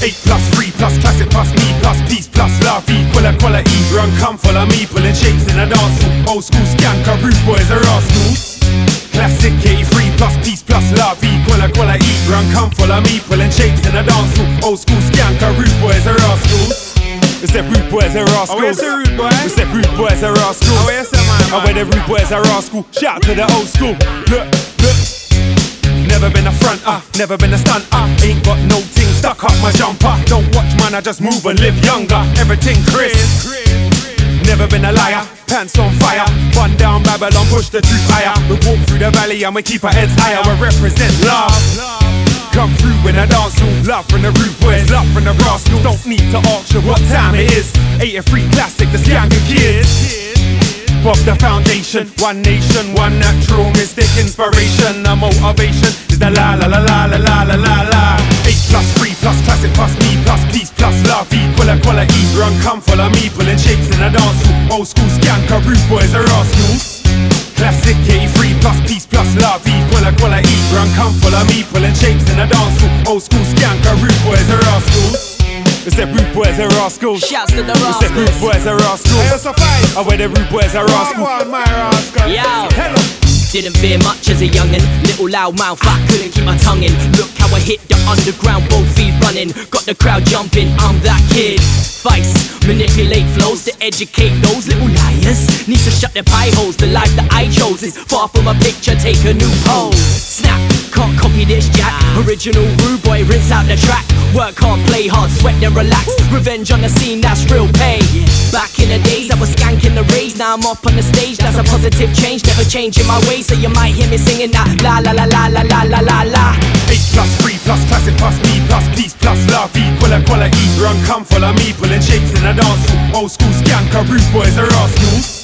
Eight plus three plus classic plus me plus peace plus love equal equality. Run, come, follow me, pulling shapes in a dance. Old school skanker, rude boys are rascals. Classic 83 plus peace plus love equal equality. Run, come, follow me, pulling shapes in a dance. Old school skanker, rude boys are rascals. We said rude boys are rascals. Oh, the rude boy? We said rude boys are rascals. Oh, the man, Oh, where the rude boys are rascal. Shout out to the old school. Look. Never been a front, uh, never been a stunt, uh, ain't got no ting stuck up my jumper. Don't watch man, I just move and live younger. Everything crisp. Never been a liar, pants on fire. Fun down Babylon, push the truth higher. We walk through the valley and we keep our heads higher. We represent love. Come through with a dance hall, love from the rude boys, love from the rascals. Don't need to ask you what time it is. 83 classic, the skanker kids. Of the foundation, one nation, one natural mystic inspiration. The motivation is the la la la la la la la la la. Eight plus three plus classic plus me plus peace plus love equal equality. Run, come, follow me, pulling shapes in a dance. Old school skanker, rude boys are rascals. Classic 83 plus peace plus love equal equality. Run, come, follow me, pulling shapes in a dance. Old school skanker, rude boys are. We said rude boys are rascals. Shouts to the We said rude boys are Hey, rascals. what's up, five? I wear the rude boys are Go rascals. on, my rascal. Yo. Tell 'em. Didn't fear much as a youngin', little loud mouth, I couldn't keep my tongue in. Look how I hit the underground, both feet running, got the crowd jumping. I'm that kid. Vice, manipulate flows to educate those little liars. Need to shut their pie holes. The life that I chose is far from a picture. Take a new pose. Original rude boy, rinse out the track. Work hard, play hard, sweat then relax. Revenge on the scene, that's real pain. Back in the days, I was skanking the rays. Now I'm up on the stage, that's a positive change. Never changing my ways, so you might hear me singing that la la la la la la la la la. Eight plus three plus classic plus me plus peace plus love equal equality. Run, come, follow me, pulling shapes in a dance. Old school skanker, rude boys are rascals.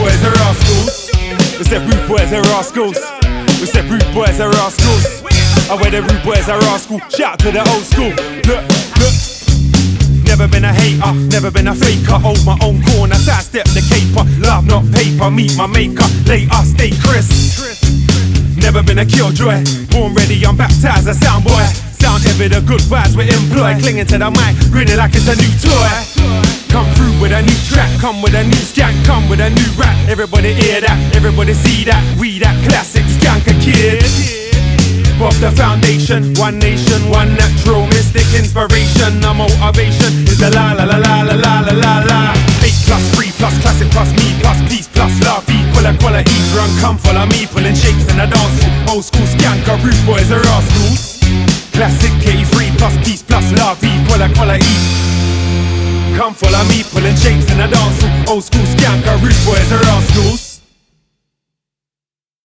Boys are rascals. We said rude boys are rascals. We said rude boys are rascals. I wear the rude boys are rascal. Shout out to the old school. Look, look. Never been a hater, never been a faker. Hold my own corner, sidestep the caper. Love not paper, meet my maker. Later, stay crisp. Never been a killjoy. Born ready, I'm baptized a sound boy. Sound heavy, the good vibes we employ. Clinging to the mic, grinning like it's a new toy. With a new track, come with a new skank, come with a new rap. Everybody hear that, everybody see that. We that classic skanker kid. Of the foundation, one nation, one natural mystic inspiration. The motivation is the la la la la la la la la la. Eight plus three plus classic plus me plus peace plus love equal equality. Run, come, follow me, pulling shapes in a dance. Old school skanker, rude boys are rascals. Classic K3 plus peace plus love equal equality. Come follow me, pulling shapes in a dance. Old school skanker, rude boys are rascals.